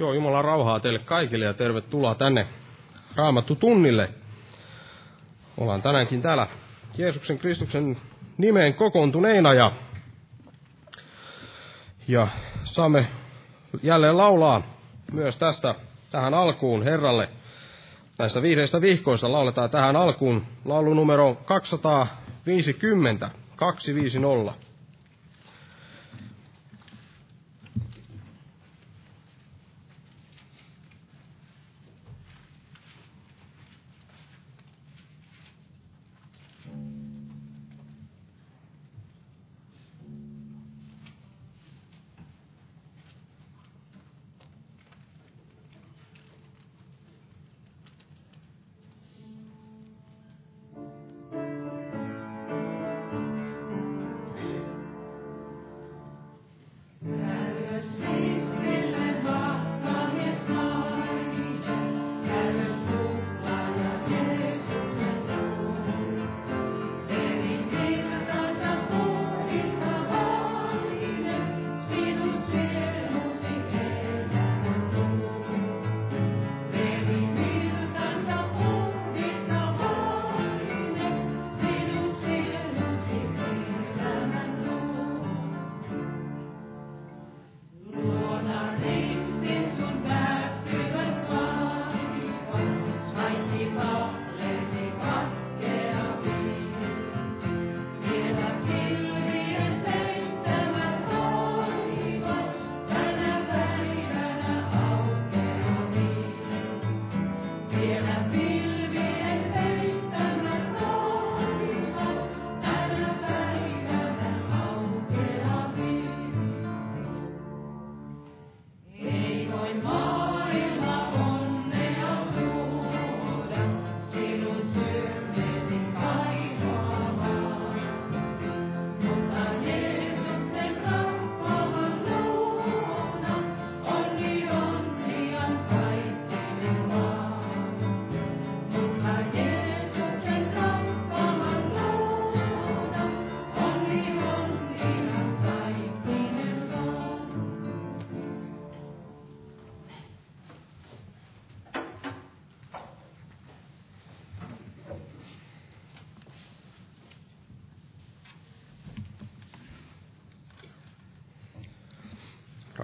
Joo, Jumalan rauhaa teille kaikille ja tervetuloa tänne Raamattu tunnille. Ollaan tänäänkin täällä Jeesuksen Kristuksen nimeen kokoontuneina ja, ja saamme jälleen laulaa myös tästä tähän alkuun Herralle. Näistä vihreistä vihkoista lauletaan tähän alkuun laulu numero 250, 250.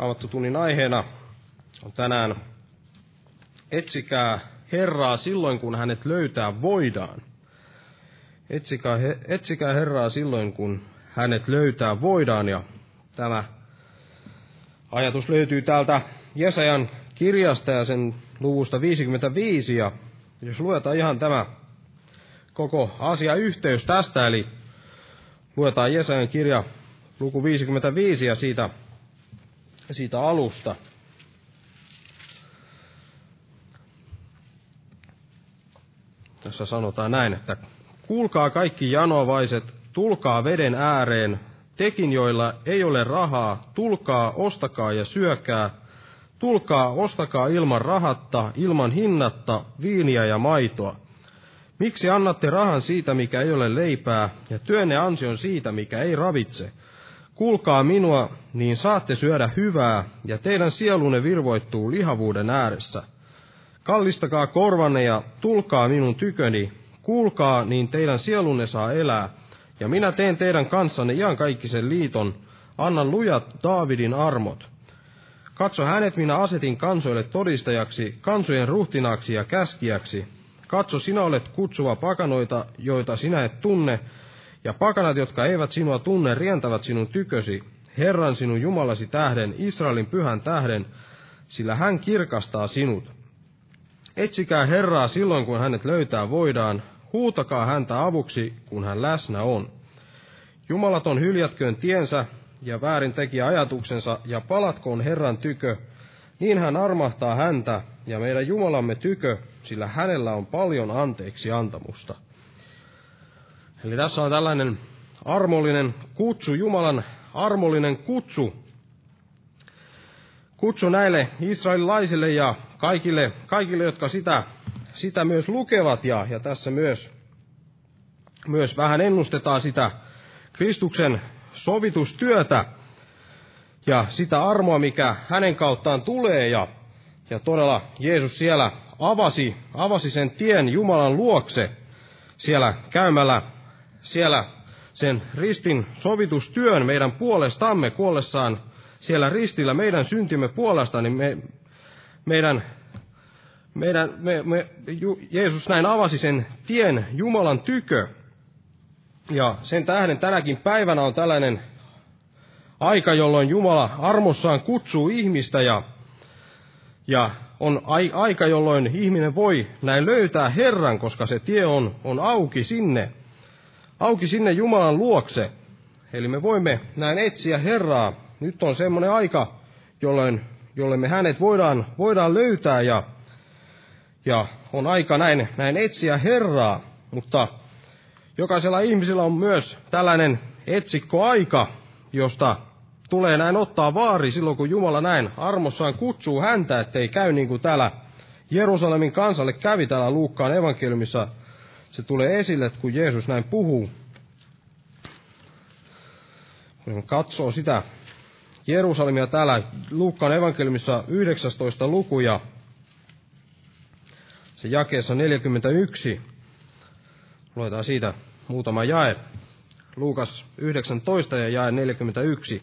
Raamattutunnin aiheena on tänään Etsikää Herraa silloin, kun hänet löytää voidaan. Etsikää, etsikää Herraa silloin, kun hänet löytää voidaan. Ja tämä ajatus löytyy täältä Jesajan kirjasta ja sen luvusta 55. Ja jos luetaan ihan tämä koko asia yhteys tästä, eli luetaan Jesajan kirja luku 55 ja siitä siitä alusta. Tässä sanotaan näin, että kuulkaa kaikki janovaiset, tulkaa veden ääreen, tekin joilla ei ole rahaa, tulkaa, ostakaa ja syökää, tulkaa, ostakaa ilman rahatta, ilman hinnatta, viiniä ja maitoa. Miksi annatte rahan siitä, mikä ei ole leipää, ja työnne ansion siitä, mikä ei ravitse? Kuulkaa minua, niin saatte syödä hyvää, ja teidän sielunne virvoittuu lihavuuden ääressä. Kallistakaa korvanne ja tulkaa minun tyköni, kuulkaa, niin teidän sielunne saa elää, ja minä teen teidän kanssanne iankaikkisen liiton, annan lujat Daavidin armot. Katso hänet minä asetin kansoille todistajaksi, kansojen ruhtinaaksi ja käskiäksi. Katso, sinä olet kutsuva pakanoita, joita sinä et tunne, ja pakanat, jotka eivät sinua tunne, rientävät sinun tykösi, Herran sinun Jumalasi tähden, Israelin pyhän tähden, sillä hän kirkastaa sinut. Etsikää Herraa silloin, kun hänet löytää voidaan, huutakaa häntä avuksi, kun hän läsnä on. Jumalaton hyljätköön tiensä ja väärin teki ajatuksensa, ja palatkoon Herran tykö, niin hän armahtaa häntä ja meidän Jumalamme tykö, sillä hänellä on paljon anteeksi antamusta. Eli tässä on tällainen armollinen kutsu, Jumalan armollinen kutsu, kutsu näille israelilaisille ja kaikille, kaikille jotka sitä, sitä myös lukevat. Ja, ja tässä myös, myös vähän ennustetaan sitä Kristuksen sovitustyötä ja sitä armoa, mikä hänen kauttaan tulee. Ja, Ja todella Jeesus siellä avasi, avasi sen tien Jumalan luokse siellä käymällä siellä sen ristin sovitustyön meidän puolestamme kuollessaan siellä ristillä meidän syntimme puolesta, niin me, meidän, meidän, me, me, Jeesus näin avasi sen tien Jumalan tykö. Ja sen tähden tänäkin päivänä on tällainen aika, jolloin Jumala armossaan kutsuu ihmistä ja, ja on ai, aika, jolloin ihminen voi näin löytää Herran, koska se tie on, on auki sinne, auki sinne Jumalan luokse. Eli me voimme näin etsiä Herraa. Nyt on semmoinen aika, jolloin, jolloin me hänet voidaan, voidaan löytää ja, ja on aika näin, näin etsiä Herraa. Mutta jokaisella ihmisellä on myös tällainen etsikkoaika, josta tulee näin ottaa vaari silloin, kun Jumala näin armossaan kutsuu häntä, ettei käy niin kuin täällä Jerusalemin kansalle kävi täällä Luukkaan evankeliumissa. Se tulee esille, että kun Jeesus näin puhuu, kun katsoo sitä Jerusalemia täällä Luukkaan evankeliumissa 19. luku ja se jakeessa 41. Luetaan siitä muutama jae. Luukas 19 ja jae 41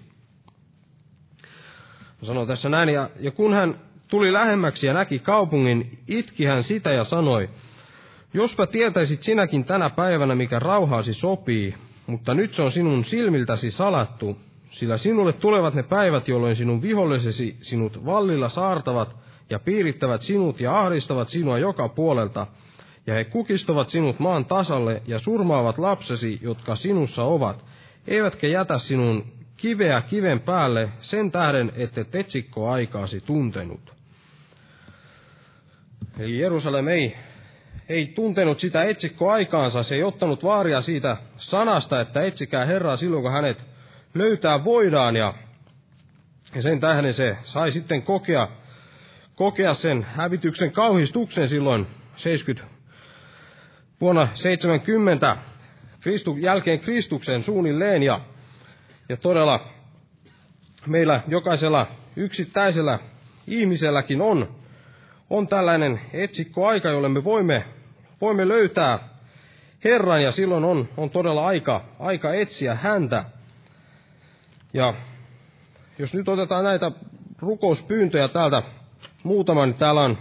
sanoo tässä näin, ja, ja kun hän tuli lähemmäksi ja näki kaupungin, itki hän sitä ja sanoi, jospa tietäisit sinäkin tänä päivänä, mikä rauhaasi sopii, mutta nyt se on sinun silmiltäsi salattu, sillä sinulle tulevat ne päivät, jolloin sinun vihollisesi sinut vallilla saartavat ja piirittävät sinut ja ahdistavat sinua joka puolelta, ja he kukistavat sinut maan tasalle ja surmaavat lapsesi, jotka sinussa ovat, eivätkä jätä sinun kiveä kiven päälle sen tähden, ette etsikko aikaasi tuntenut. Eli Jerusalem ei, ei tuntenut sitä etsikkoaikaansa, se ei ottanut vaaria siitä sanasta, että etsikää Herraa silloin, kun hänet löytää voidaan, ja, ja sen tähden se sai sitten kokea, kokea sen hävityksen kauhistuksen silloin 70, vuonna 70 Kristu, jälkeen Kristuksen suunnilleen, ja ja todella meillä jokaisella yksittäisellä ihmiselläkin on, on tällainen etsikkoaika, jolle me voimme, voimme löytää Herran ja silloin on, on todella aika, aika etsiä häntä. Ja jos nyt otetaan näitä rukouspyyntöjä täältä muutama, niin täällä on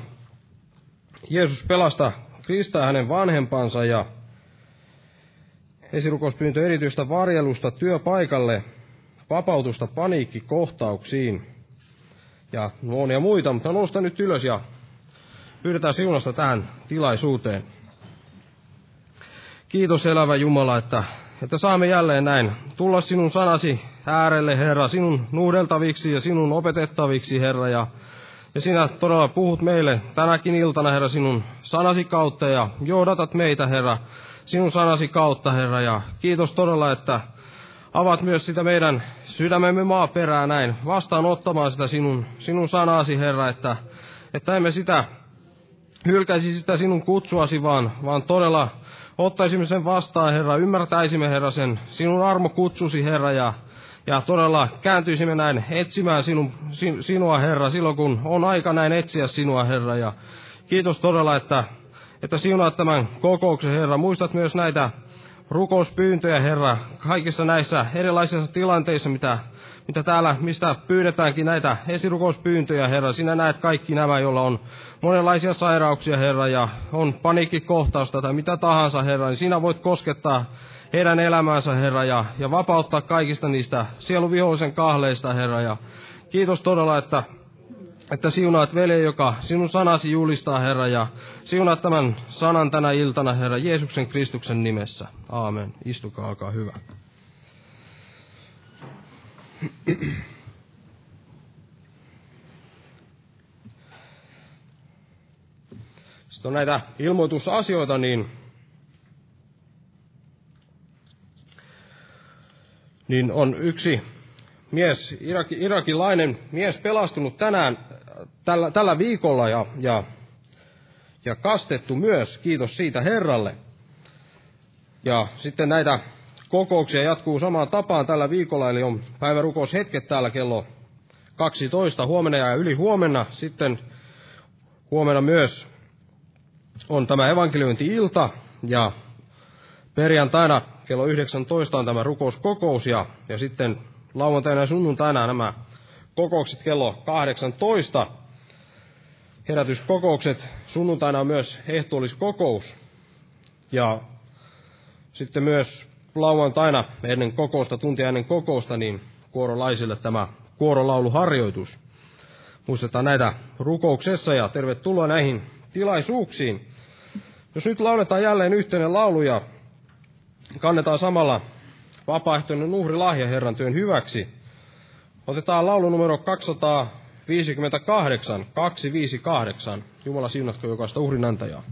Jeesus pelasta Krista hänen vanhempansa ja esirukouspyyntö erityistä varjelusta työpaikalle, vapautusta paniikkikohtauksiin ja monia muita, mutta nosta nyt ylös ja pyydetään siunasta tähän tilaisuuteen. Kiitos elävä Jumala, että, että saamme jälleen näin tulla sinun sanasi äärelle, Herra, sinun nuudeltaviksi ja sinun opetettaviksi, Herra, ja, ja sinä todella puhut meille tänäkin iltana, Herra, sinun sanasi kautta ja johdatat meitä, Herra, sinun sanasi kautta, Herra, ja kiitos todella, että avaat myös sitä meidän sydämemme maaperää näin, vastaanottamaan sitä sinun, sinun sanasi, Herra, että, että emme sitä hylkäisi sitä sinun kutsuasi, vaan, vaan todella ottaisimme sen vastaan, Herra, ymmärtäisimme, Herra, sen. Sinun armo kutsusi, Herra, ja, ja todella kääntyisimme näin etsimään sinun, sinua, Herra, silloin kun on aika näin etsiä sinua, Herra, ja kiitos todella, että että siunaat tämän kokouksen, Herra. Muistat myös näitä rukouspyyntöjä, Herra, kaikissa näissä erilaisissa tilanteissa, mitä, mitä täällä, mistä pyydetäänkin näitä esirukouspyyntöjä, Herra. Sinä näet kaikki nämä, joilla on monenlaisia sairauksia, Herra, ja on paniikkikohtausta tai mitä tahansa, Herra, niin sinä voit koskettaa heidän elämäänsä, Herra, ja, ja vapauttaa kaikista niistä sieluvihollisen kahleista, Herra, ja kiitos todella, että että siunaat veli, joka sinun sanasi julistaa, Herra, ja siunaat tämän sanan tänä iltana, Herra, Jeesuksen Kristuksen nimessä. Aamen. Istukaa, alkaa hyvä. Sitten on näitä ilmoitusasioita, niin, niin on yksi mies, iraki, irakilainen mies pelastunut tänään, tällä, tällä viikolla ja, ja, ja kastettu myös, kiitos siitä Herralle. Ja sitten näitä kokouksia jatkuu samaan tapaan tällä viikolla, eli on päivärukoushetket täällä kello 12 huomenna ja yli huomenna. Sitten huomenna myös on tämä evankeliointi-ilta ja perjantaina kello 19 on tämä rukouskokous ja, ja sitten lauantaina ja sunnuntaina nämä kokoukset kello 18. Herätyskokoukset. Sunnuntaina on myös ehtoolliskokous. Ja sitten myös lauantaina ennen kokousta, tuntia ennen kokousta, niin kuorolaisille tämä kuorolauluharjoitus. Muistetaan näitä rukouksessa ja tervetuloa näihin tilaisuuksiin. Jos nyt lauletaan jälleen yhteinen laulu ja kannetaan samalla vapaaehtoinen uhrilahja Herran työn hyväksi, otetaan laulu numero 258, 258. Jumala siunatko jokaista uhrinantajaa.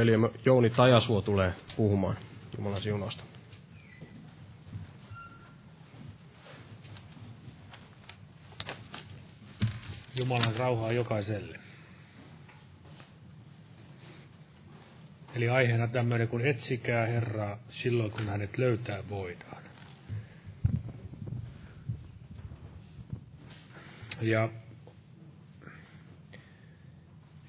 Veljemme Jouni Tajasuo tulee puhumaan Jumalan siunausta. Jumalan rauhaa jokaiselle. Eli aiheena tämmöinen, kun etsikää Herraa silloin, kun hänet löytää voidaan. Ja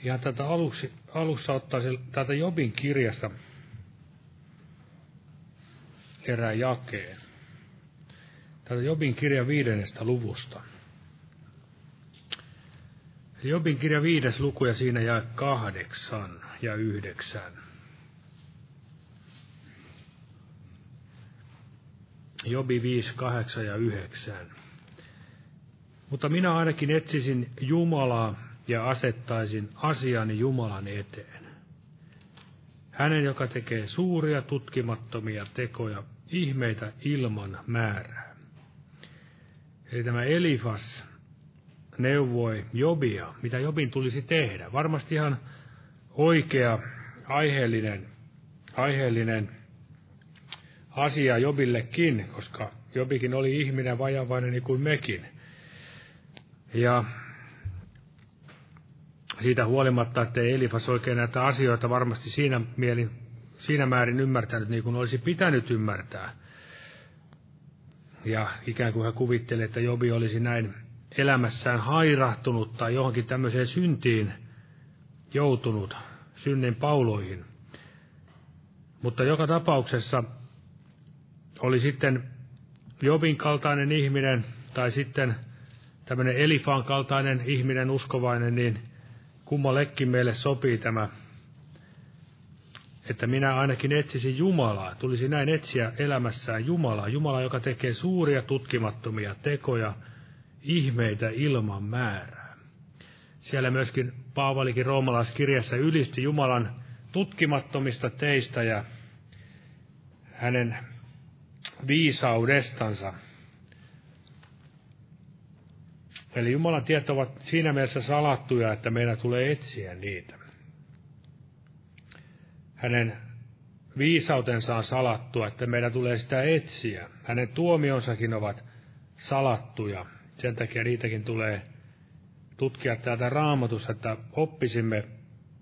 ihan tätä aluksi, alussa ottaisin täältä Jobin kirjasta erään jakeen. Täältä Jobin kirja viidennestä luvusta. Jobin kirja viides luku ja siinä jää kahdeksan ja yhdeksän. Jobi 5, 8 ja 9. Mutta minä ainakin etsisin Jumalaa ja asettaisin asiani Jumalan eteen. Hänen, joka tekee suuria tutkimattomia tekoja, ihmeitä ilman määrää. Eli tämä Elifas neuvoi Jobia, mitä Jobin tulisi tehdä. Varmasti ihan oikea, aiheellinen, aiheellinen asia Jobillekin, koska Jobikin oli ihminen vajavainen niin kuin mekin. Ja siitä huolimatta, että Elifas oikein näitä asioita varmasti siinä mielin siinä määrin ymmärtänyt niin kuin olisi pitänyt ymmärtää. Ja ikään kuin hän kuvitteli, että Jobi olisi näin elämässään hairahtunut tai johonkin tämmöiseen syntiin joutunut, synnin pauloihin. Mutta joka tapauksessa oli sitten Jobin kaltainen ihminen tai sitten tämmöinen Elifan kaltainen ihminen uskovainen, niin kummallekin meille sopii tämä, että minä ainakin etsisin Jumalaa. Tulisi näin etsiä elämässään Jumalaa. Jumala, joka tekee suuria tutkimattomia tekoja, ihmeitä ilman määrää. Siellä myöskin Paavalikin roomalaiskirjassa ylisti Jumalan tutkimattomista teistä ja hänen viisaudestansa. Eli Jumalan tiet ovat siinä mielessä salattuja, että meidän tulee etsiä niitä. Hänen viisautensa on salattua, että meidän tulee sitä etsiä. Hänen tuomionsakin ovat salattuja. Sen takia niitäkin tulee tutkia täältä raamatussa, että oppisimme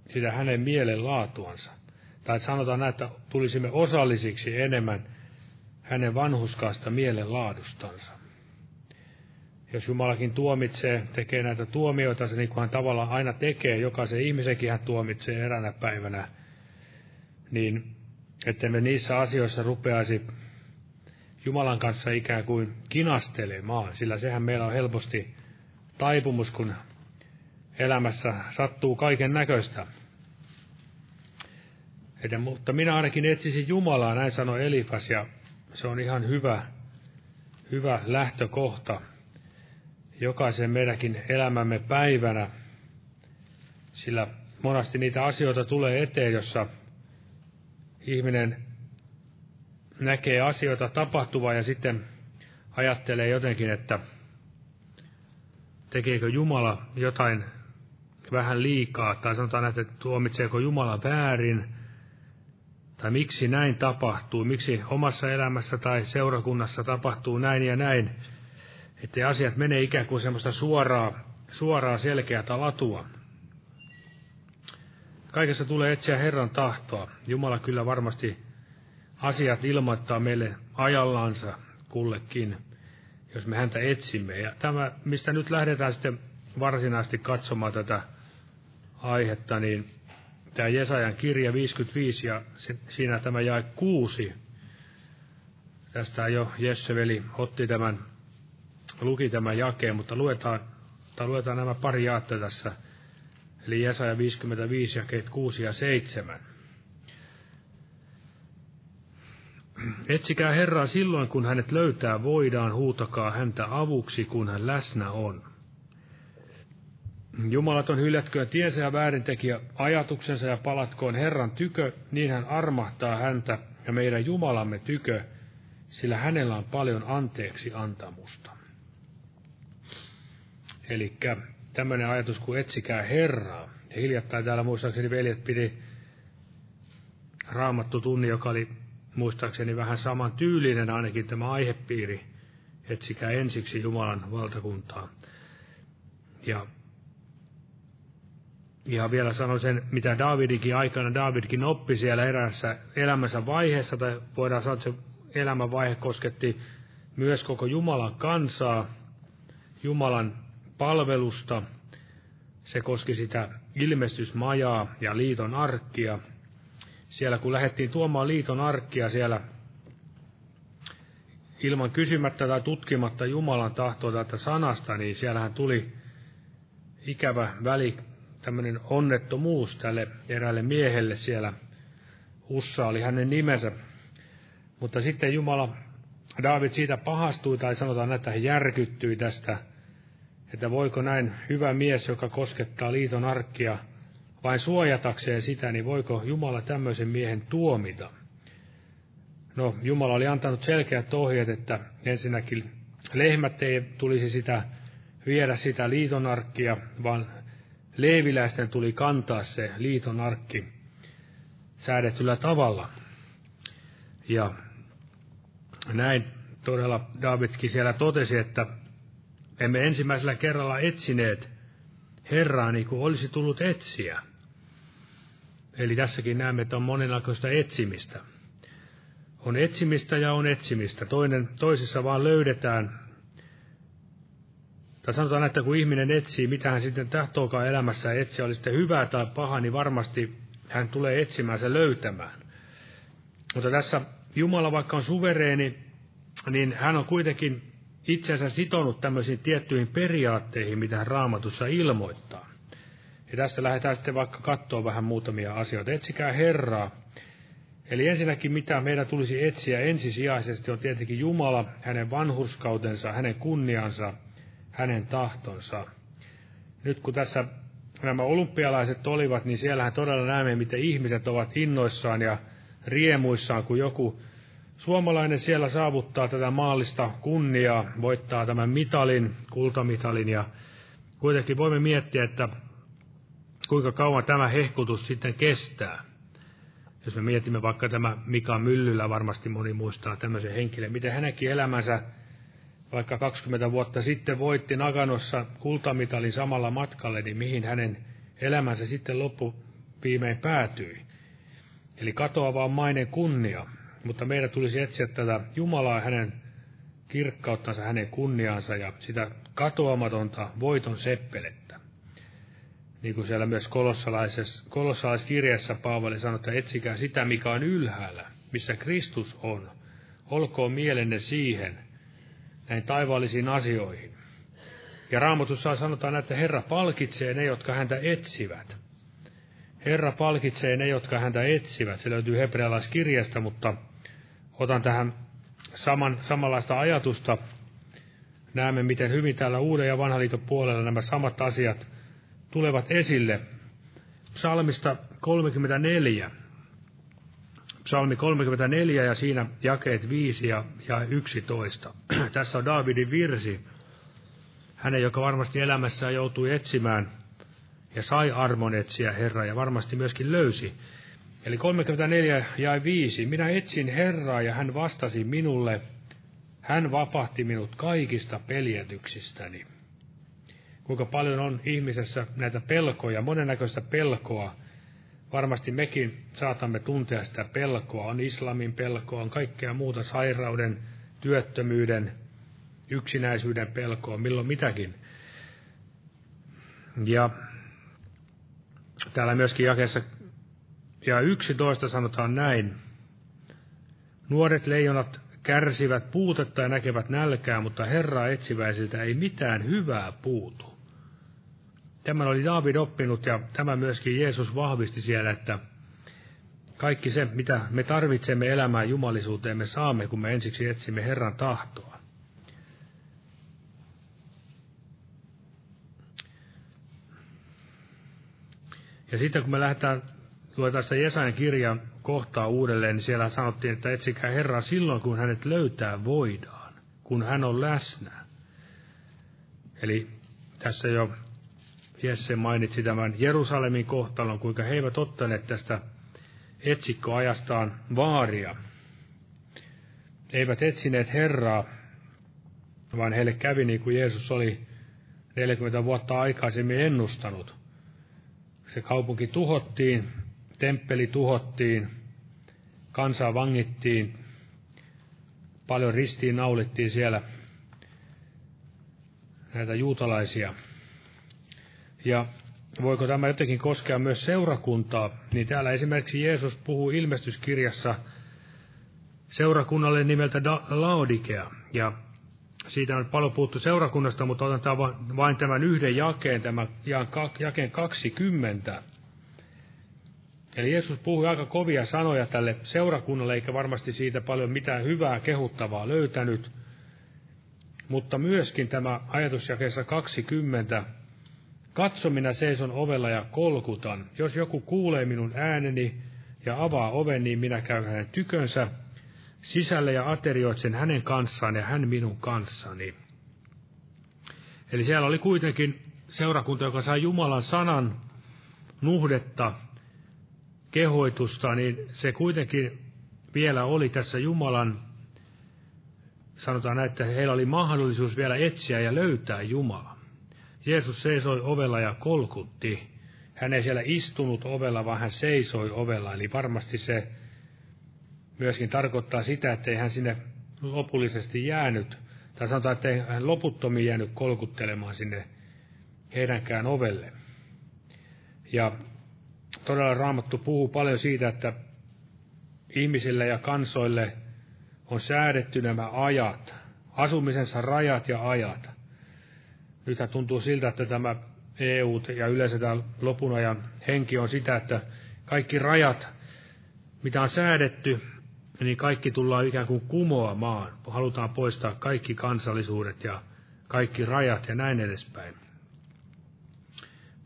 sitä hänen mielenlaatuansa. Tai sanotaan näin, että tulisimme osallisiksi enemmän hänen vanhuskaasta mielenlaadustansa. Jos Jumalakin tuomitsee, tekee näitä tuomioita, se niin kuin hän tavallaan aina tekee, jokaisen ihmisenkin hän tuomitsee eränä päivänä, niin että me niissä asioissa rupeaisi Jumalan kanssa ikään kuin kinastelemaan, sillä sehän meillä on helposti taipumus, kun elämässä sattuu kaiken näköistä. Mutta minä ainakin etsisin Jumalaa, näin sanoi Elifas, ja se on ihan hyvä, hyvä lähtökohta jokaisen meidänkin elämämme päivänä, sillä monasti niitä asioita tulee eteen, jossa ihminen näkee asioita tapahtuvan ja sitten ajattelee jotenkin, että tekeekö Jumala jotain vähän liikaa, tai sanotaan, että tuomitseeko Jumala väärin, tai miksi näin tapahtuu, miksi omassa elämässä tai seurakunnassa tapahtuu näin ja näin, ettei asiat mene ikään kuin semmoista suoraa, suoraa selkeää latua. Kaikessa tulee etsiä Herran tahtoa. Jumala kyllä varmasti asiat ilmoittaa meille ajallansa kullekin, jos me häntä etsimme. Ja tämä, mistä nyt lähdetään sitten varsinaisesti katsomaan tätä aihetta, niin tämä Jesajan kirja 55 ja siinä tämä jae 6. Tästä jo Jesseveli otti tämän, luki tämän jakeen, mutta luetaan, tai luetaan nämä pari jaetta tässä. Eli Jesaja 55 jakeet 6 ja 7. Etsikää Herraa silloin, kun hänet löytää voidaan, huutakaa häntä avuksi, kun hän läsnä on. Jumalaton hyljätköön tiensä ja väärintekijä ajatuksensa ja palatkoon Herran tykö, niin hän armahtaa häntä ja meidän Jumalamme tykö, sillä hänellä on paljon anteeksi antamusta. Eli tämmöinen ajatus kuin etsikää Herraa. Ja hiljattain täällä muistaakseni veljet piti raamattu tunni, joka oli muistaakseni vähän saman tyylinen ainakin tämä aihepiiri, etsikää ensiksi Jumalan valtakuntaa. Ja, ja vielä sanon sen, mitä Davidikin aikana, Davidkin oppi siellä erässä elämänsä vaiheessa, tai voidaan sanoa, että se elämänvaihe kosketti myös koko Jumalan kansaa, Jumalan palvelusta, se koski sitä ilmestysmajaa ja liiton arkkia, siellä kun lähdettiin tuomaan liiton arkkia siellä ilman kysymättä tai tutkimatta Jumalan tahtoa tätä sanasta, niin siellähän tuli ikävä väli, tämmöinen onnettomuus tälle eräälle miehelle siellä. Ussa oli hänen nimensä. Mutta sitten Jumala, David siitä pahastui, tai sanotaan, että hän järkyttyi tästä, että voiko näin hyvä mies, joka koskettaa liiton arkkia, vain suojatakseen sitä, niin voiko Jumala tämmöisen miehen tuomita? No, Jumala oli antanut selkeät ohjeet, että ensinnäkin lehmät ei tulisi sitä viedä sitä liitonarkkia, vaan leiviläisten tuli kantaa se liitonarkki säädetyllä tavalla. Ja näin todella Davidkin siellä totesi, että emme ensimmäisellä kerralla etsineet Herraa niin kuin olisi tullut etsiä. Eli tässäkin näemme, että on monenlaista etsimistä. On etsimistä ja on etsimistä. Toinen, toisissa vaan löydetään. Tai sanotaan, että kun ihminen etsii, mitä hän sitten tahtookaan elämässä etsiä, oli sitten hyvää tai paha, niin varmasti hän tulee etsimään se löytämään. Mutta tässä Jumala, vaikka on suvereeni, niin hän on kuitenkin itseänsä sitonut tämmöisiin tiettyihin periaatteihin, mitä hän raamatussa ilmoittaa. Ja tästä lähdetään sitten vaikka katsoa vähän muutamia asioita. Etsikää Herraa. Eli ensinnäkin mitä meidän tulisi etsiä ensisijaisesti on tietenkin Jumala, hänen vanhurskautensa, hänen kunniansa, hänen tahtonsa. Nyt kun tässä nämä olympialaiset olivat, niin siellähän todella näemme, miten ihmiset ovat innoissaan ja riemuissaan, kun joku suomalainen siellä saavuttaa tätä maallista kunniaa, voittaa tämän mitalin, kultamitalin, ja kuitenkin voimme miettiä, että kuinka kauan tämä hehkutus sitten kestää. Jos me mietimme vaikka tämä Mika Myllylä, varmasti moni muistaa tämmöisen henkilön, miten hänenkin elämänsä vaikka 20 vuotta sitten voitti Naganossa kultamitalin samalla matkalle, niin mihin hänen elämänsä sitten loppu viimein päätyi. Eli katoava on mainen kunnia, mutta meidän tulisi etsiä tätä Jumalaa hänen kirkkauttansa, hänen kunniansa ja sitä katoamatonta voiton seppelettä. Niin kuin siellä myös kolossalaiskirjassa Paavali sanoi, että etsikää sitä, mikä on ylhäällä, missä Kristus on. Olkoon mielenne siihen, näin taivaallisiin asioihin. Ja Raamatussa sanotaan, että Herra palkitsee ne, jotka häntä etsivät. Herra palkitsee ne, jotka häntä etsivät. Se löytyy hebrealaiskirjasta, mutta otan tähän saman, samanlaista ajatusta. Näemme, miten hyvin täällä Uuden ja Vanhan liiton puolella nämä samat asiat tulevat esille. Psalmista 34. Psalmi 34 ja siinä jakeet 5 ja, ja 11. Tässä on Daavidin virsi. Hänen, joka varmasti elämässään joutui etsimään ja sai armon etsiä Herraa ja varmasti myöskin löysi. Eli 34 ja 5. Minä etsin Herraa ja hän vastasi minulle. Hän vapahti minut kaikista peljätyksistäni. Kuinka paljon on ihmisessä näitä pelkoja, monennäköistä pelkoa. Varmasti mekin saatamme tuntea sitä pelkoa. On islamin pelkoa, on kaikkea muuta sairauden, työttömyyden, yksinäisyyden pelkoa, milloin mitäkin. Ja Täällä myöskin jakeessa ja 11 sanotaan näin. Nuoret leijonat kärsivät puutetta ja näkevät nälkää, mutta Herraa etsiväisiltä ei mitään hyvää puutu. Tämän oli David oppinut ja tämä myöskin Jeesus vahvisti siellä, että kaikki se, mitä me tarvitsemme elämään jumalisuuteen, me saamme, kun me ensiksi etsimme Herran tahtoa. Ja sitten kun me lähdetään, luetaan sitä Jesajan kirjan kohtaa uudelleen, niin siellä sanottiin, että etsikää Herraa silloin, kun hänet löytää voidaan, kun hän on läsnä. Eli tässä jo Jesse mainitsi tämän Jerusalemin kohtalon, kuinka he eivät ottaneet tästä etsikkoajastaan vaaria. Eivät etsineet Herraa, vaan heille kävi niin kuin Jeesus oli 40 vuotta aikaisemmin ennustanut se kaupunki tuhottiin, temppeli tuhottiin, kansaa vangittiin, paljon ristiin naulittiin siellä näitä juutalaisia. Ja voiko tämä jotenkin koskea myös seurakuntaa, niin täällä esimerkiksi Jeesus puhuu ilmestyskirjassa seurakunnalle nimeltä Laodikea. Ja siitä on paljon puhuttu seurakunnasta, mutta otetaan vain tämän yhden jakeen, tämän jakeen 20. Eli Jeesus puhui aika kovia sanoja tälle seurakunnalle, eikä varmasti siitä paljon mitään hyvää kehuttavaa löytänyt. Mutta myöskin tämä ajatusjakeessa 20. Katso, minä seison ovella ja kolkutan. Jos joku kuulee minun ääneni ja avaa oven, niin minä käyn hänen tykönsä sisälle ja aterioitsen hänen kanssaan ja hän minun kanssani. Eli siellä oli kuitenkin seurakunta, joka sai Jumalan sanan nuhdetta, kehoitusta, niin se kuitenkin vielä oli tässä Jumalan, sanotaan näin, että heillä oli mahdollisuus vielä etsiä ja löytää Jumala. Jeesus seisoi ovella ja kolkutti. hän ei siellä istunut ovella, vaan hän seisoi ovella. Eli varmasti se myöskin tarkoittaa sitä, että ei hän sinne lopullisesti jäänyt, tai sanotaan, että ei hän loputtomiin jäänyt kolkuttelemaan sinne heidänkään ovelle. Ja todella Raamattu puhuu paljon siitä, että ihmisille ja kansoille on säädetty nämä ajat, asumisensa rajat ja ajat. Nythän tuntuu siltä, että tämä EU ja yleensä tämä lopun ajan henki on sitä, että kaikki rajat, mitä on säädetty, niin kaikki tullaan ikään kuin kumoamaan. Halutaan poistaa kaikki kansallisuudet ja kaikki rajat ja näin edespäin.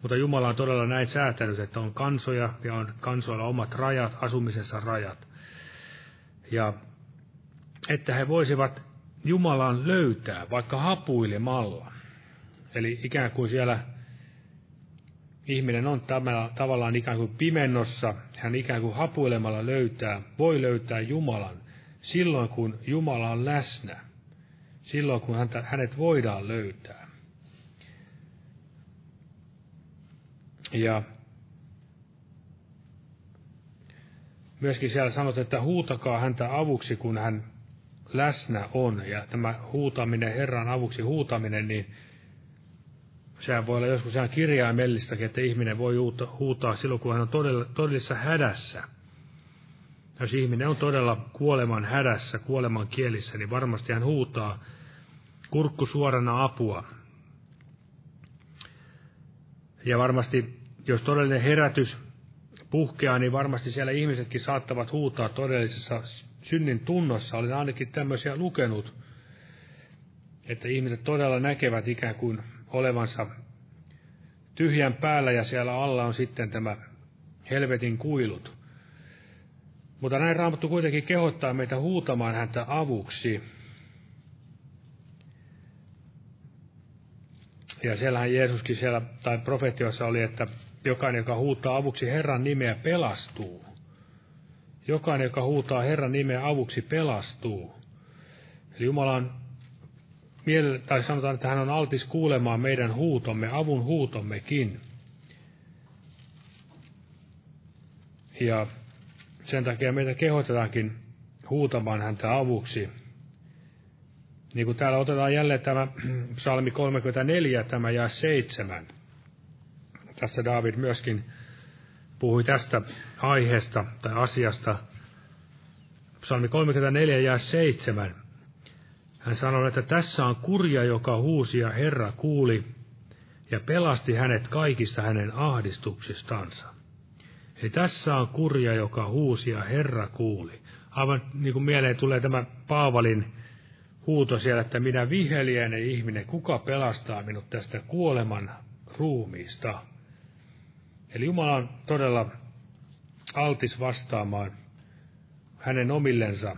Mutta Jumala on todella näin säätänyt, että on kansoja ja on kansoilla omat rajat, asumisensa rajat. Ja että he voisivat Jumalan löytää vaikka hapuilemalla. Eli ikään kuin siellä ihminen on tavallaan ikään kuin pimennossa, hän ikään kuin hapuilemalla löytää, voi löytää Jumalan silloin, kun Jumala on läsnä, silloin, kun häntä, hänet voidaan löytää. Ja myöskin siellä sanot, että huutakaa häntä avuksi, kun hän läsnä on. Ja tämä huutaminen, Herran avuksi huutaminen, niin sehän voi olla joskus ihan kirjaimellistäkin, että ihminen voi huutaa silloin, kun hän on todella, todellisessa hädässä. Jos ihminen on todella kuoleman hädässä, kuoleman kielissä, niin varmasti hän huutaa kurkku suorana apua. Ja varmasti, jos todellinen herätys puhkeaa, niin varmasti siellä ihmisetkin saattavat huutaa todellisessa synnin tunnossa. Olen ainakin tämmöisiä lukenut, että ihmiset todella näkevät ikään kuin olevansa tyhjän päällä ja siellä alla on sitten tämä helvetin kuilut. Mutta näin Raamattu kuitenkin kehottaa meitä huutamaan häntä avuksi. Ja siellähän Jeesuskin siellä, tai profetiossa oli, että jokainen, joka huutaa avuksi Herran nimeä, pelastuu. Jokainen, joka huutaa Herran nimeä avuksi, pelastuu. Eli Jumala on tai sanotaan, että hän on altis kuulemaan meidän huutomme, avun huutommekin. Ja sen takia meitä kehotetaankin huutamaan häntä avuksi. Niin kuin täällä otetaan jälleen tämä psalmi 34, tämä ja 7. Tässä David myöskin puhui tästä aiheesta tai asiasta. Psalmi 34 ja 7. Hän sanoi, että tässä on kurja, joka huusi ja Herra kuuli ja pelasti hänet kaikista hänen ahdistuksistansa. Eli tässä on kurja, joka huusi ja Herra kuuli. Aivan niin kuin mieleen tulee tämä Paavalin huuto siellä, että minä viheliäinen ihminen, kuka pelastaa minut tästä kuoleman ruumiista. Eli Jumala on todella altis vastaamaan hänen omillensa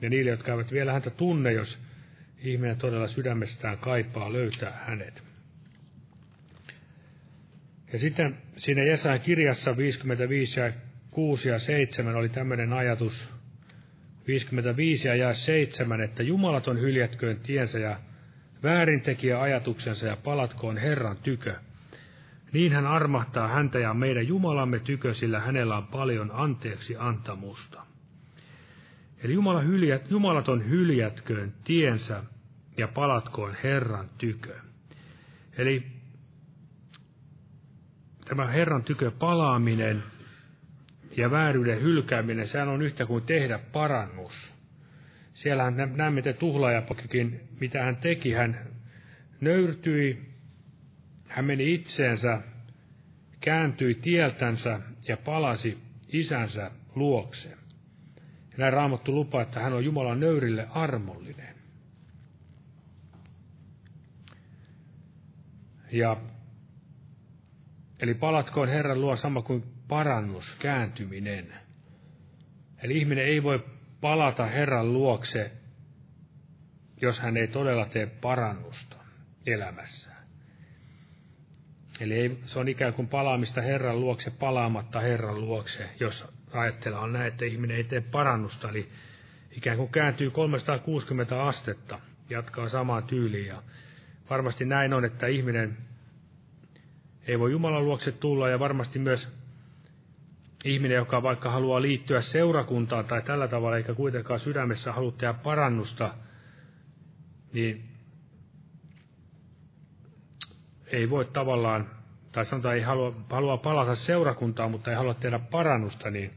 ja niille, jotka eivät vielä häntä tunne, jos ihminen todella sydämestään kaipaa löytää hänet. Ja sitten siinä Jesajan kirjassa 55 ja 6 ja 7 oli tämmöinen ajatus, 55 ja 7, että jumalaton hyljätköön tiensä ja väärintekijä ajatuksensa ja palatkoon Herran tykö. Niin hän armahtaa häntä ja meidän Jumalamme tykö, sillä hänellä on paljon anteeksi antamusta. Eli Jumala hyljät, Jumalaton hyljätköön tiensä ja palatkoon Herran tykö. Eli tämä Herran tykö palaaminen ja vääryyden hylkääminen, sehän on yhtä kuin tehdä parannus. Siellähän näemme te tuhlaajapokikin, mitä hän teki. Hän nöyrtyi, hän meni itseensä, kääntyi tieltänsä ja palasi isänsä luokse. Näin Raamattu lupaa, että hän on Jumalan nöyrille armollinen. Ja, eli palatkoon Herran luo sama kuin parannus, kääntyminen. Eli ihminen ei voi palata Herran luokse, jos hän ei todella tee parannusta elämässään. Eli ei, se on ikään kuin palaamista Herran luokse palaamatta Herran luokse, jos ajatellaan näin, että ihminen ei tee parannusta. Eli ikään kuin kääntyy 360 astetta, jatkaa samaan tyyliin. Ja varmasti näin on, että ihminen ei voi Jumalan luokse tulla ja varmasti myös ihminen, joka vaikka haluaa liittyä seurakuntaan tai tällä tavalla, eikä kuitenkaan sydämessä halua tehdä parannusta, niin ei voi tavallaan, tai sanotaan ei halua, halua palata seurakuntaan, mutta ei halua tehdä parannusta, niin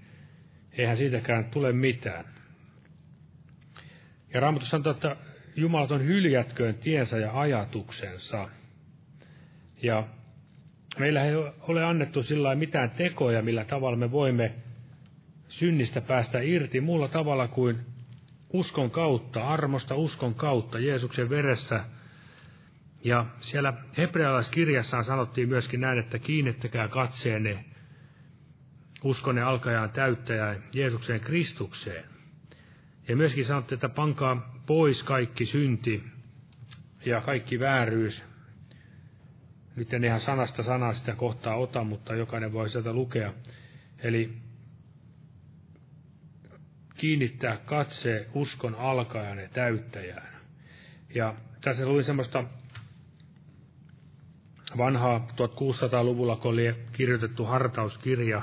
eihän siitäkään tule mitään. Ja Raamattu sanoo, että Jumalaton hyljätköön tiensä ja ajatuksensa. Ja meillä ei ole annettu sillä mitään tekoja, millä tavalla me voimme synnistä päästä irti muulla tavalla kuin uskon kautta, armosta uskon kautta, Jeesuksen veressä. Ja siellä hebrealaiskirjassaan sanottiin myöskin näin, että kiinnittäkää katseenne uskonne alkajaan täyttäjään Jeesukseen Kristukseen. Ja myöskin sanottiin, että pankaa pois kaikki synti ja kaikki vääryys. Nyt en ihan sanasta sanaa sitä kohtaa ota, mutta jokainen voi sieltä lukea. Eli kiinnittää katse uskon alkajan ja täyttäjään. Ja tässä luin semmoista vanhaa 1600-luvulla, kun oli kirjoitettu hartauskirja.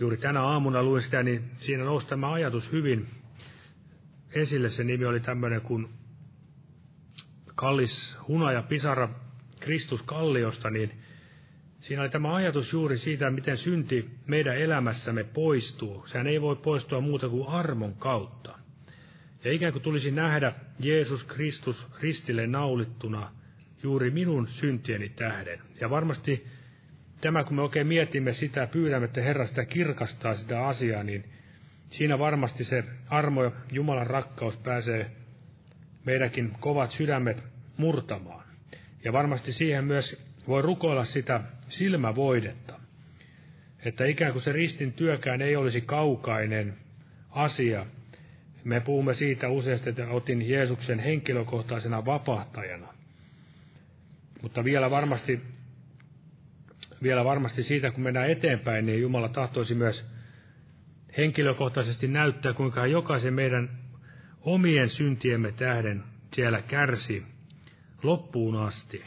Juuri tänä aamuna luin sitä, niin siinä nousi tämä ajatus hyvin esille. Se nimi oli tämmöinen kuin Kallis Hunaja Pisara Kristus Kalliosta, niin siinä oli tämä ajatus juuri siitä, miten synti meidän elämässämme poistuu. Sehän ei voi poistua muuta kuin armon kautta. Ja ikään kuin tulisi nähdä Jeesus Kristus ristille naulittuna juuri minun syntieni tähden. Ja varmasti tämä, kun me oikein mietimme sitä, pyydämme, että Herra sitä kirkastaa sitä asiaa, niin siinä varmasti se armo ja Jumalan rakkaus pääsee meidänkin kovat sydämet murtamaan. Ja varmasti siihen myös voi rukoilla sitä silmävoidetta. Että ikään kuin se ristin työkään ei olisi kaukainen asia. Me puhumme siitä useasti, että otin Jeesuksen henkilökohtaisena vapahtajana. Mutta vielä varmasti, vielä varmasti siitä, kun mennään eteenpäin, niin Jumala tahtoisi myös henkilökohtaisesti näyttää, kuinka jokaisen meidän omien syntiemme tähden siellä kärsi loppuun asti.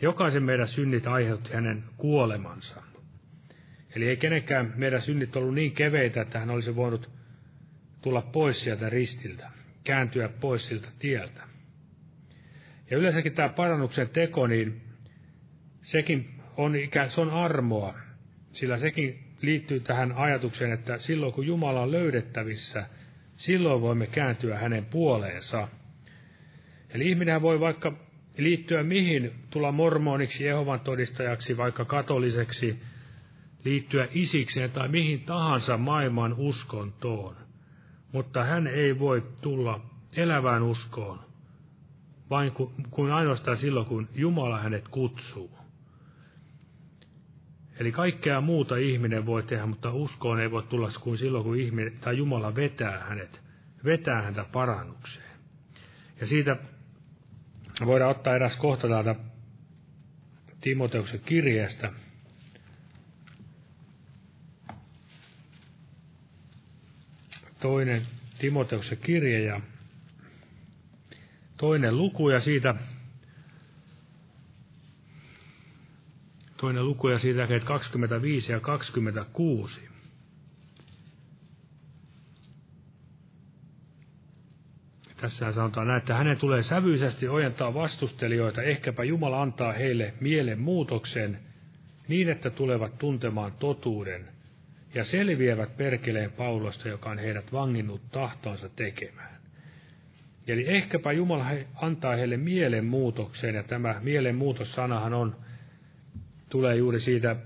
Jokaisen meidän synnit aiheutti hänen kuolemansa. Eli ei kenenkään meidän synnit ollut niin keveitä, että hän olisi voinut tulla pois sieltä ristiltä, kääntyä pois siltä tieltä. Ja yleensäkin tämä parannuksen teko, niin sekin on, ikään, se on armoa, sillä sekin liittyy tähän ajatukseen, että silloin kun Jumala on löydettävissä, silloin voimme kääntyä hänen puoleensa. Eli ihminen voi vaikka liittyä mihin, tulla mormoniksi, Jehovan todistajaksi, vaikka katoliseksi, liittyä isikseen tai mihin tahansa maailman uskontoon. Mutta hän ei voi tulla elävään uskoon, vain kuin ainoastaan silloin, kun Jumala hänet kutsuu. Eli kaikkea muuta ihminen voi tehdä, mutta uskoon ei voi tulla kuin silloin, kun ihminen, tai Jumala vetää hänet, vetää häntä parannukseen. Ja siitä voidaan ottaa eräs kohta täältä Timoteuksen kirjeestä. Toinen Timoteuksen kirje ja toinen luku ja siitä toinen luku ja siitä 25 ja 26. Tässä sanotaan näin, että hänen tulee sävyisesti ojentaa vastustelijoita, ehkäpä Jumala antaa heille mielen muutoksen, niin että tulevat tuntemaan totuuden, ja selviävät perkeleen Paulosta, joka on heidät vanginnut tahtoansa tekemään. Eli ehkäpä Jumala antaa heille mielenmuutoksen, ja tämä mielenmuutossanahan on, tulee juuri siitä,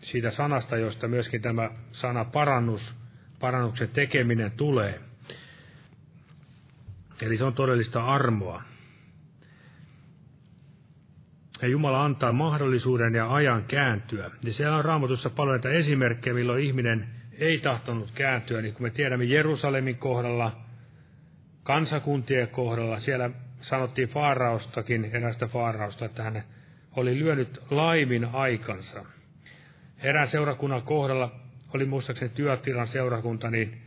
siitä sanasta, josta myöskin tämä sana parannus, parannuksen tekeminen tulee. Eli se on todellista armoa. Ja Jumala antaa mahdollisuuden ja ajan kääntyä. Ja siellä on raamatussa paljon näitä esimerkkejä, milloin ihminen ei tahtonut kääntyä. Niin kuin me tiedämme Jerusalemin kohdalla, kansakuntien kohdalla, siellä sanottiin Faaraustakin, erästä Faarausta, että hän oli lyönyt laimin aikansa. Erään seurakunnan kohdalla oli muistaakseni työtilan seurakunta, niin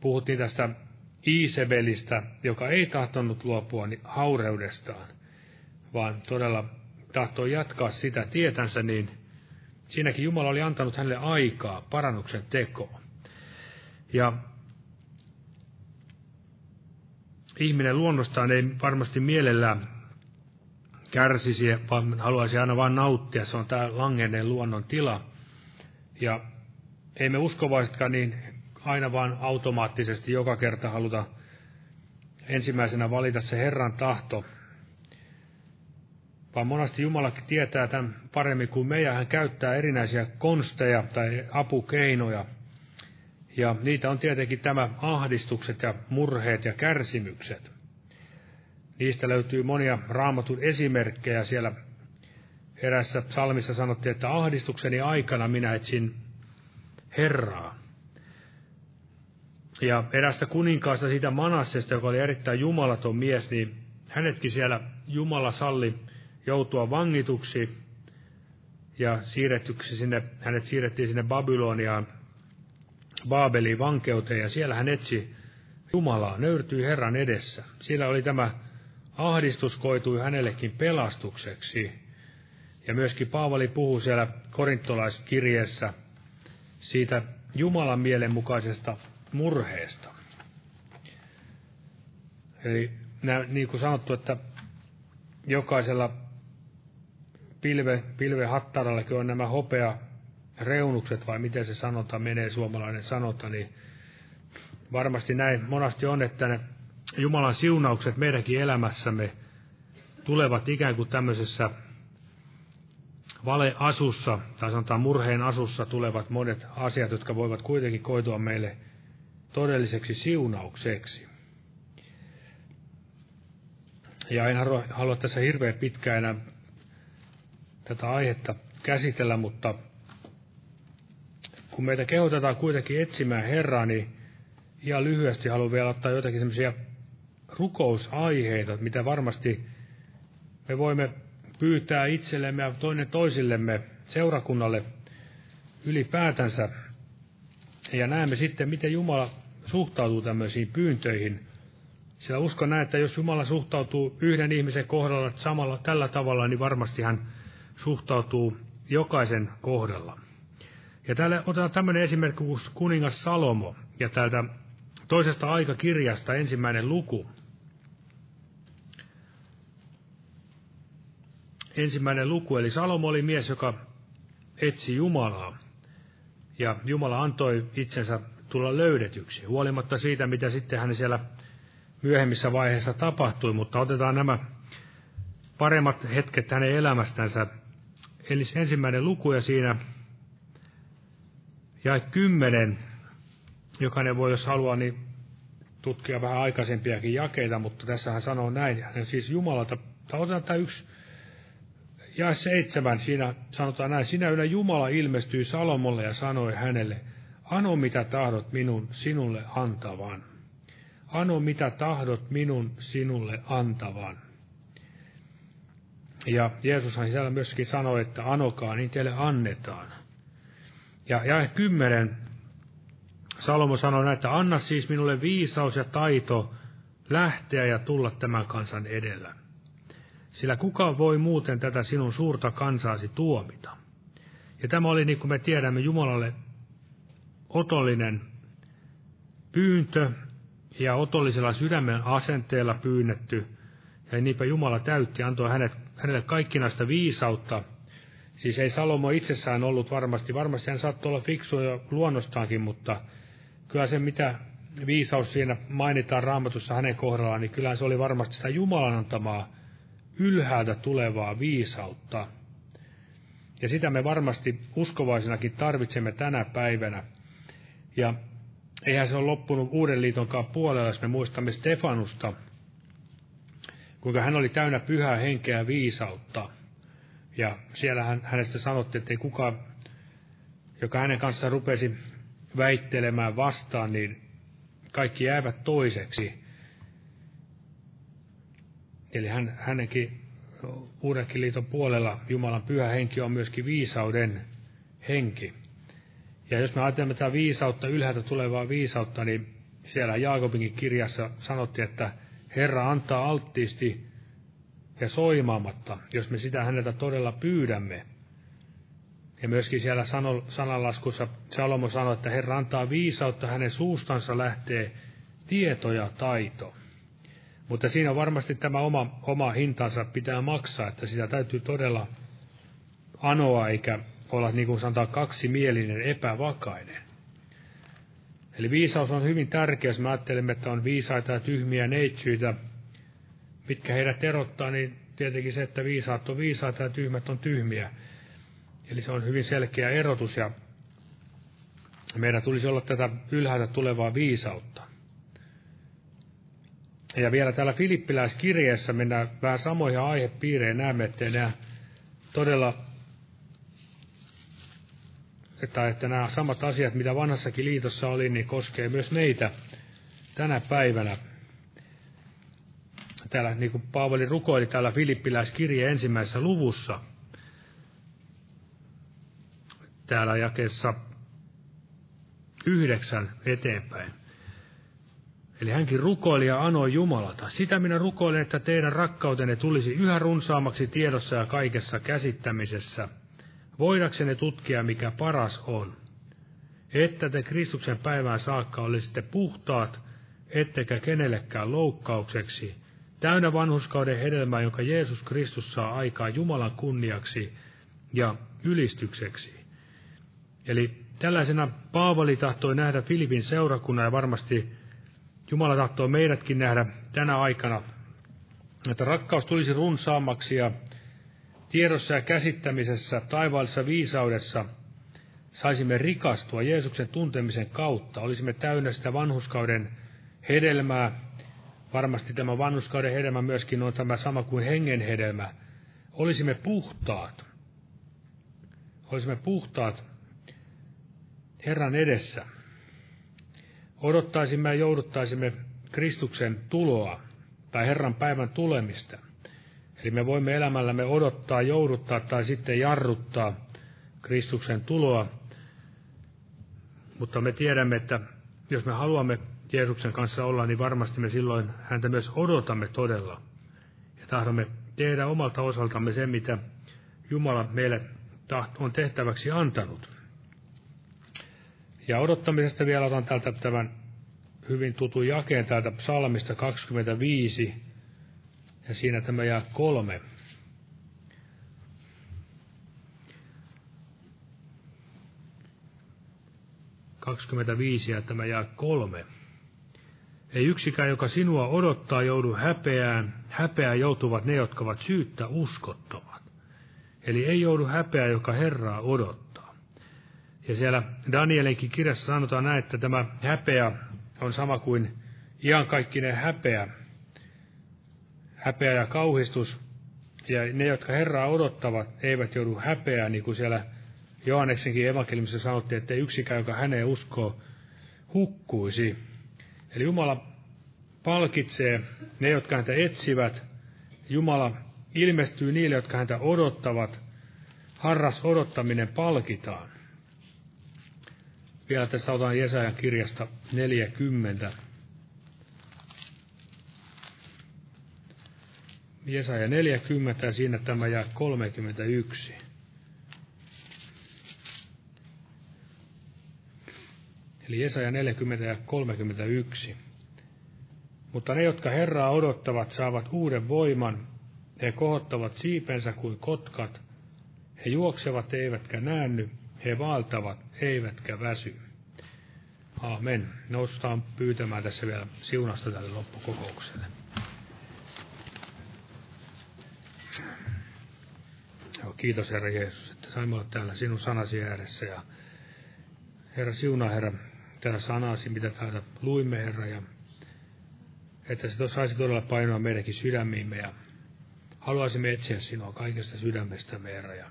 puhuttiin tästä Iisebelistä, joka ei tahtonut luopua haureudestaan, vaan todella tahtoi jatkaa sitä tietänsä, niin siinäkin Jumala oli antanut hänelle aikaa parannuksen tekoon. Ja ihminen luonnostaan ei varmasti mielellään kärsisi, vaan haluaisi aina vain nauttia. Se on tämä langenneen luonnon tila. Ja ei me uskovaisetkaan niin aina vaan automaattisesti joka kerta haluta ensimmäisenä valita se Herran tahto, vaan monasti Jumalakin tietää tämän paremmin kuin me, ja hän käyttää erinäisiä konsteja tai apukeinoja. Ja niitä on tietenkin tämä ahdistukset ja murheet ja kärsimykset. Niistä löytyy monia raamatun esimerkkejä. Siellä erässä salmissa sanottiin, että ahdistukseni aikana minä etsin Herraa. Ja erästä kuninkaasta siitä Manassesta, joka oli erittäin jumalaton mies, niin hänetkin siellä Jumala salli joutua vangituksi ja siirrettyksi sinne, hänet siirrettiin sinne Babyloniaan, Baabeliin vankeuteen ja siellä hän etsi Jumalaa, nöyrtyi Herran edessä. Siellä oli tämä ahdistus koitui hänellekin pelastukseksi. Ja myöskin Paavali puhuu siellä korintolaiskirjeessä siitä Jumalan mielenmukaisesta murheesta. Eli niin kuin sanottu, että jokaisella pilve, pilvehattarallakin on nämä hopea reunukset, vai miten se sanota menee, suomalainen sanota, niin varmasti näin monasti on, että ne Jumalan siunaukset meidänkin elämässämme tulevat ikään kuin tämmöisessä valeasussa, tai sanotaan murheen asussa tulevat monet asiat, jotka voivat kuitenkin koitua meille todelliseksi siunaukseksi. Ja en halua, tässä hirveän pitkään enää tätä aihetta käsitellä, mutta kun meitä kehotetaan kuitenkin etsimään Herraa, niin ihan lyhyesti haluan vielä ottaa jotakin semmoisia rukousaiheita, mitä varmasti me voimme pyytää itsellemme ja toinen toisillemme seurakunnalle ylipäätänsä. Ja näemme sitten, miten Jumala suhtautuu tämmöisiin pyyntöihin. Sillä uskon näin, että jos Jumala suhtautuu yhden ihmisen kohdalla samalla tällä tavalla, niin varmasti hän suhtautuu jokaisen kohdalla. Ja täällä otetaan tämmöinen esimerkki kuin kuningas Salomo, ja täältä toisesta aikakirjasta ensimmäinen luku. Ensimmäinen luku, eli Salomo oli mies, joka etsi Jumalaa. Ja Jumala antoi itsensä tulla löydetyksi, huolimatta siitä, mitä sitten hän siellä myöhemmissä vaiheissa tapahtui, mutta otetaan nämä paremmat hetket hänen elämästänsä. Eli ensimmäinen luku ja siinä ja kymmenen, jokainen voi, jos haluaa, niin tutkia vähän aikaisempiakin jakeita, mutta tässä hän sanoo näin, hän siis Jumalalta, tai otetaan tämä yksi, ja seitsemän, siinä sanotaan näin, sinä yllä Jumala ilmestyi Salomolle ja sanoi hänelle, ano mitä tahdot minun sinulle antavan. Ano mitä tahdot minun sinulle antavan. Ja Jeesushan siellä myöskin sanoi, että anokaa, niin teille annetaan. Ja jae kymmenen, Salomo sanoi näin, että anna siis minulle viisaus ja taito lähteä ja tulla tämän kansan edellä. Sillä kuka voi muuten tätä sinun suurta kansaasi tuomita? Ja tämä oli, niin kuin me tiedämme, Jumalalle otollinen pyyntö ja otollisella sydämen asenteella pyynnetty. Ja niinpä Jumala täytti, antoi hänet, hänelle kaikkinaista viisautta. Siis ei Salomo itsessään ollut varmasti, varmasti hän saattoi olla fiksu jo luonnostaankin, mutta kyllä se mitä viisaus siinä mainitaan raamatussa hänen kohdallaan, niin kyllä se oli varmasti sitä Jumalan antamaa ylhäältä tulevaa viisautta. Ja sitä me varmasti uskovaisinakin tarvitsemme tänä päivänä. Ja eihän se ole loppunut uuden liitonkaan puolella, jos me muistamme Stefanusta, kuinka hän oli täynnä pyhää henkeä viisautta. Ja siellä hän, hänestä sanottiin, että ei kukaan, joka hänen kanssaan rupesi väittelemään vastaan, niin kaikki jäävät toiseksi. Eli hän, hänenkin uudenkin liiton puolella Jumalan pyhä henki on myöskin viisauden henki. Ja jos me ajattelemme tätä viisautta, ylhäältä tulevaa viisautta, niin siellä Jaakobinkin kirjassa sanottiin, että Herra antaa alttiisti ja soimaamatta, jos me sitä häneltä todella pyydämme. Ja myöskin siellä sananlaskussa Salomo sanoi, että Herra antaa viisautta, hänen suustansa lähtee tieto ja taito. Mutta siinä varmasti tämä oma, oma hintansa pitää maksaa, että sitä täytyy todella anoa, eikä olla niin kuin sanotaan kaksimielinen, epävakainen. Eli viisaus on hyvin tärkeä, jos me ajattelemme, että on viisaita ja tyhmiä neitsyitä, mitkä heidät erottaa, niin tietenkin se, että viisaat on viisaita ja tyhmät on tyhmiä. Eli se on hyvin selkeä erotus ja meidän tulisi olla tätä ylhäältä tulevaa viisautta. Ja vielä täällä Filippiläiskirjeessä mennään vähän samoihin aihepiirejä, näemme, että nämä todella, että, että nämä samat asiat, mitä vanhassakin liitossa oli, niin koskee myös meitä tänä päivänä. Täällä, niin kuin Paavali rukoili täällä Filippiläiskirje ensimmäisessä luvussa, täällä jakeessa yhdeksän eteenpäin. Eli hänkin rukoili ja anoi Jumalata. Sitä minä rukoilen, että teidän rakkautenne tulisi yhä runsaammaksi tiedossa ja kaikessa käsittämisessä, voidaksenne tutkia, mikä paras on. Että te Kristuksen päivään saakka olisitte puhtaat, ettekä kenellekään loukkaukseksi, täynnä vanhuskauden hedelmää, jonka Jeesus Kristus saa aikaa Jumalan kunniaksi ja ylistykseksi. Eli tällaisena Paavali tahtoi nähdä Filipin seurakunnan ja varmasti Jumala tahtoo meidätkin nähdä tänä aikana, että rakkaus tulisi runsaammaksi ja tiedossa ja käsittämisessä, taivaallisessa viisaudessa saisimme rikastua Jeesuksen tuntemisen kautta. Olisimme täynnä sitä vanhuskauden hedelmää. Varmasti tämä vanhuskauden hedelmä myöskin on tämä sama kuin hengen hedelmä. Olisimme puhtaat. Olisimme puhtaat Herran edessä odottaisimme ja jouduttaisimme Kristuksen tuloa tai Herran päivän tulemista. Eli me voimme elämällämme odottaa, jouduttaa tai sitten jarruttaa Kristuksen tuloa, mutta me tiedämme, että jos me haluamme Jeesuksen kanssa olla, niin varmasti me silloin häntä myös odotamme todella. Ja tahdomme tehdä omalta osaltamme sen, mitä Jumala meille on tehtäväksi antanut. Ja odottamisesta vielä otan täältä tämän hyvin tutun jakeen täältä psalmista 25, ja siinä tämä jää kolme. Kaksikymmentäviisi ja tämä jää kolme. Ei yksikään, joka sinua odottaa, joudu häpeään. Häpeää joutuvat ne, jotka ovat syyttä uskottomat. Eli ei joudu häpeää, joka Herraa odottaa. Ja siellä Danielinkin kirjassa sanotaan näin, että tämä häpeä on sama kuin iankaikkinen häpeä. Häpeä ja kauhistus. Ja ne, jotka Herraa odottavat, eivät joudu häpeään, niin kuin siellä Johanneksenkin evankeliumissa sanottiin, että yksikään, joka häneen uskoo, hukkuisi. Eli Jumala palkitsee ne, jotka häntä etsivät. Jumala ilmestyy niille, jotka häntä odottavat. Harras odottaminen palkitaan. Vielä tässä otan Jesajan kirjasta 40. Jesaja 40 ja siinä tämä jää 31. Eli Jesaja 40 ja 31. Mutta ne, jotka Herraa odottavat, saavat uuden voiman. He kohottavat siipensä kuin kotkat. He juoksevat eivätkä näänny, he valtavat, eivätkä väsy. Amen. Noustaan pyytämään tässä vielä siunasta tälle loppukokoukselle. Joo, kiitos Herra Jeesus, että saimme olla täällä sinun sanasi ääressä. Ja Herra siunaa, Herra, tätä sanasi, mitä täällä luimme, Herra, ja että se saisi todella painoa meidänkin sydämiimme ja haluaisimme etsiä sinua kaikesta sydämestä, Herra, ja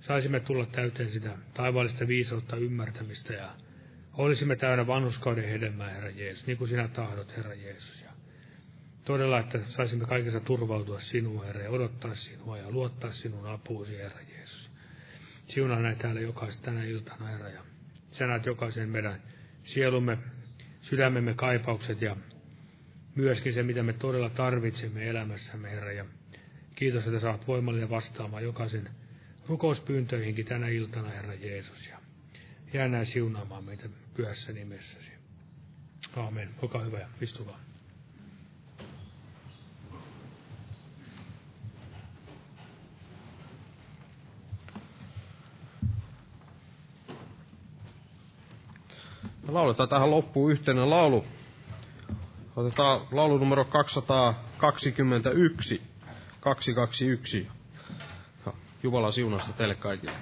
saisimme tulla täyteen sitä taivaallista viisautta, ymmärtämistä ja olisimme täynnä vanhuskauden hedelmää, Herra Jeesus, niin kuin sinä tahdot, Herra Jeesus. Ja todella, että saisimme kaikessa turvautua sinua, Herra, ja odottaa sinua ja luottaa sinun apuusi, Herra Jeesus. Siunaa näin täällä jokaisen tänä iltana, Herra, ja sä näet jokaisen meidän sielumme, sydämemme kaipaukset ja myöskin se, mitä me todella tarvitsemme elämässämme, Herra. Ja Kiitos, että saat voimallinen vastaamaan jokaisen rukouspyyntöihinkin tänä iltana, Herra Jeesus. Ja jää näin siunaamaan meitä pyhässä nimessäsi. Aamen. Olkaa hyvä ja istukaa. Lauletaan tähän loppuun yhteinen laulu. Otetaan laulu numero 221. 221. Jumala siunasta teille kaikille.